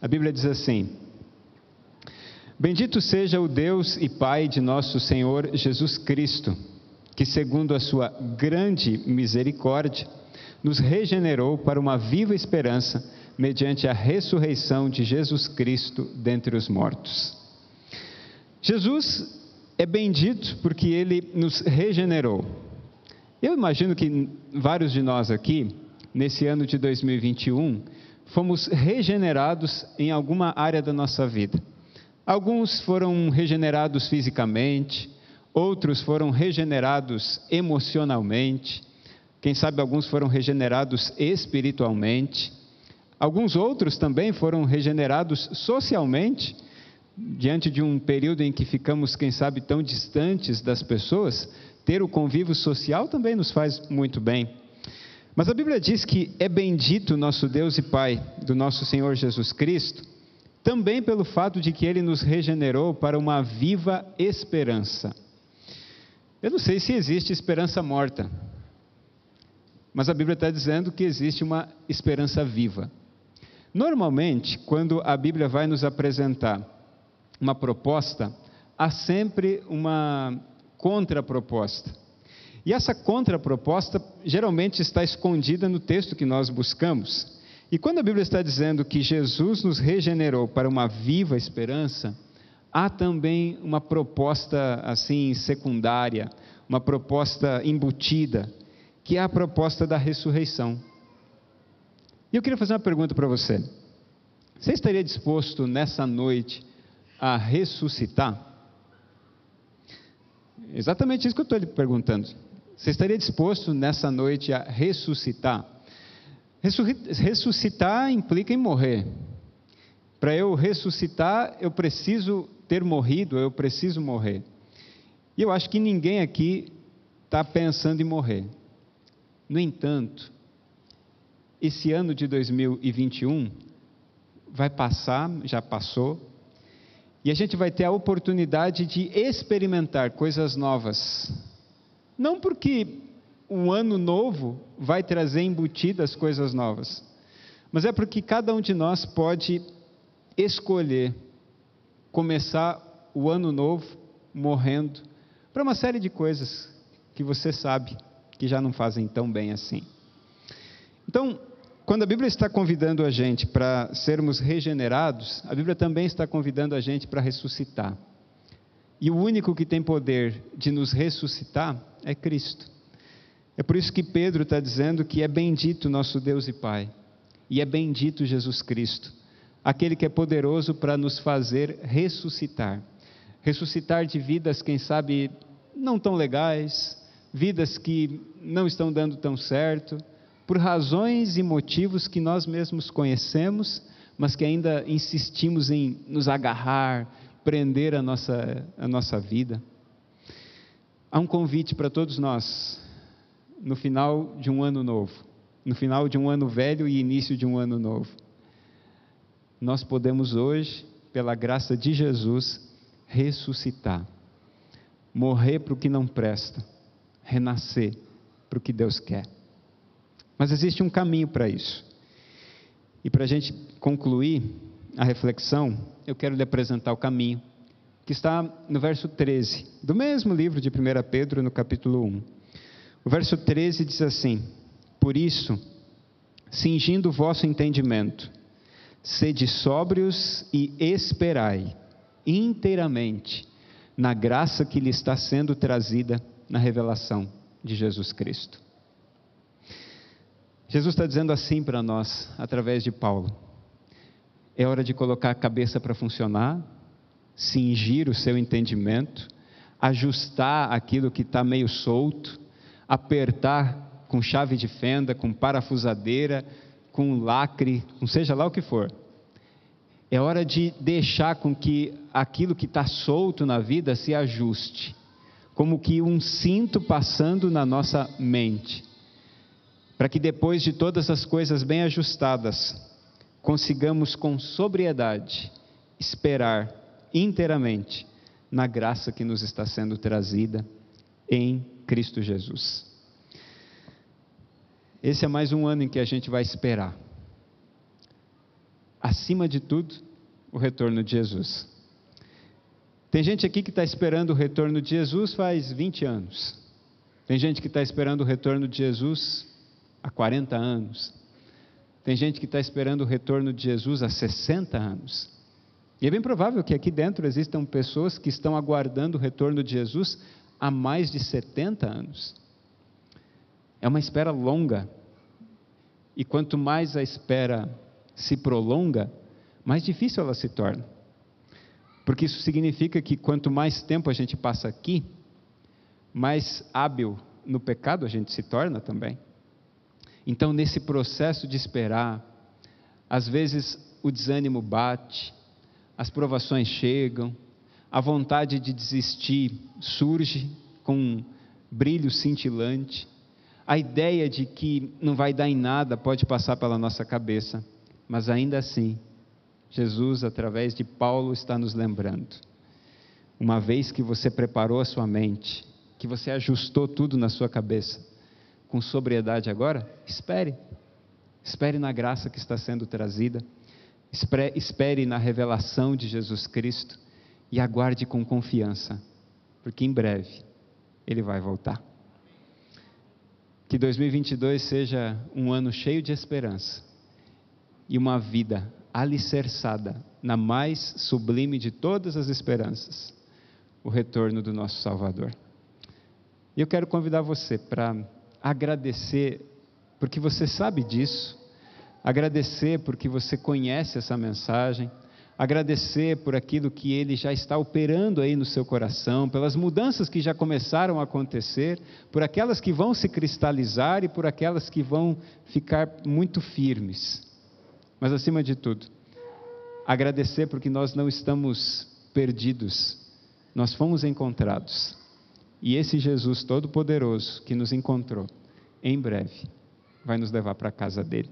A Bíblia diz assim: Bendito seja o Deus e Pai de nosso Senhor Jesus Cristo, que, segundo a sua grande misericórdia, nos regenerou para uma viva esperança mediante a ressurreição de Jesus Cristo dentre os mortos. Jesus é bendito porque ele nos regenerou. Eu imagino que vários de nós aqui, nesse ano de 2021, fomos regenerados em alguma área da nossa vida. Alguns foram regenerados fisicamente, outros foram regenerados emocionalmente, quem sabe alguns foram regenerados espiritualmente, alguns outros também foram regenerados socialmente, diante de um período em que ficamos, quem sabe, tão distantes das pessoas, ter o convívio social também nos faz muito bem. Mas a Bíblia diz que é bendito nosso Deus e Pai do nosso Senhor Jesus Cristo, também pelo fato de que Ele nos regenerou para uma viva esperança. Eu não sei se existe esperança morta, mas a Bíblia está dizendo que existe uma esperança viva. Normalmente, quando a Bíblia vai nos apresentar uma proposta, há sempre uma contraproposta. E essa contraproposta geralmente está escondida no texto que nós buscamos. E quando a Bíblia está dizendo que Jesus nos regenerou para uma viva esperança, há também uma proposta assim secundária, uma proposta embutida, que é a proposta da ressurreição. E eu queria fazer uma pergunta para você. Você estaria disposto nessa noite a ressuscitar? Exatamente isso que eu estou lhe perguntando. Você estaria disposto nessa noite a ressuscitar? Ressuscitar implica em morrer. Para eu ressuscitar, eu preciso ter morrido, eu preciso morrer. E eu acho que ninguém aqui está pensando em morrer. No entanto, esse ano de 2021 vai passar, já passou, e a gente vai ter a oportunidade de experimentar coisas novas não porque um ano novo vai trazer embutidas coisas novas, mas é porque cada um de nós pode escolher começar o ano novo morrendo para uma série de coisas que você sabe que já não fazem tão bem assim. Então, quando a Bíblia está convidando a gente para sermos regenerados, a Bíblia também está convidando a gente para ressuscitar. E o único que tem poder de nos ressuscitar é Cristo. É por isso que Pedro está dizendo que é bendito nosso Deus e Pai, e é bendito Jesus Cristo, aquele que é poderoso para nos fazer ressuscitar. Ressuscitar de vidas, quem sabe, não tão legais, vidas que não estão dando tão certo, por razões e motivos que nós mesmos conhecemos, mas que ainda insistimos em nos agarrar, prender a nossa, a nossa vida. Há um convite para todos nós, no final de um ano novo, no final de um ano velho e início de um ano novo. Nós podemos hoje, pela graça de Jesus, ressuscitar, morrer para o que não presta, renascer para o que Deus quer. Mas existe um caminho para isso. E para a gente concluir a reflexão, eu quero lhe apresentar o caminho, que está no verso 13, do mesmo livro de 1 Pedro, no capítulo 1. O verso 13 diz assim: Por isso, cingindo o vosso entendimento, sede sóbrios e esperai inteiramente na graça que lhe está sendo trazida na revelação de Jesus Cristo. Jesus está dizendo assim para nós, através de Paulo: é hora de colocar a cabeça para funcionar, cingir o seu entendimento, ajustar aquilo que está meio solto, apertar com chave de fenda, com parafusadeira, com lacre, com seja lá o que for. É hora de deixar com que aquilo que está solto na vida se ajuste, como que um cinto passando na nossa mente, para que depois de todas as coisas bem ajustadas, consigamos com sobriedade esperar inteiramente na graça que nos está sendo trazida em Cristo Jesus. Esse é mais um ano em que a gente vai esperar. acima de tudo, o retorno de Jesus. Tem gente aqui que está esperando o retorno de Jesus faz 20 anos. Tem gente que está esperando o retorno de Jesus há 40 anos. Tem gente que está esperando o retorno de Jesus há 60 anos. E é bem provável que aqui dentro existam pessoas que estão aguardando o retorno de Jesus há mais de 70 anos. É uma espera longa. E quanto mais a espera se prolonga, mais difícil ela se torna. Porque isso significa que quanto mais tempo a gente passa aqui, mais hábil no pecado a gente se torna também. Então, nesse processo de esperar, às vezes o desânimo bate, as provações chegam, a vontade de desistir surge com um brilho cintilante, a ideia de que não vai dar em nada pode passar pela nossa cabeça, mas ainda assim, Jesus, através de Paulo, está nos lembrando. Uma vez que você preparou a sua mente, que você ajustou tudo na sua cabeça com sobriedade agora, espere. Espere na graça que está sendo trazida. Espere na revelação de Jesus Cristo e aguarde com confiança, porque em breve ele vai voltar. Que 2022 seja um ano cheio de esperança e uma vida alicerçada na mais sublime de todas as esperanças, o retorno do nosso Salvador. E eu quero convidar você para agradecer, porque você sabe disso, agradecer porque você conhece essa mensagem, agradecer por aquilo que ele já está operando aí no seu coração, pelas mudanças que já começaram a acontecer, por aquelas que vão se cristalizar e por aquelas que vão ficar muito firmes. Mas acima de tudo, agradecer porque nós não estamos perdidos, nós fomos encontrados. E esse Jesus Todo-Poderoso que nos encontrou, em breve, vai nos levar para a casa dele.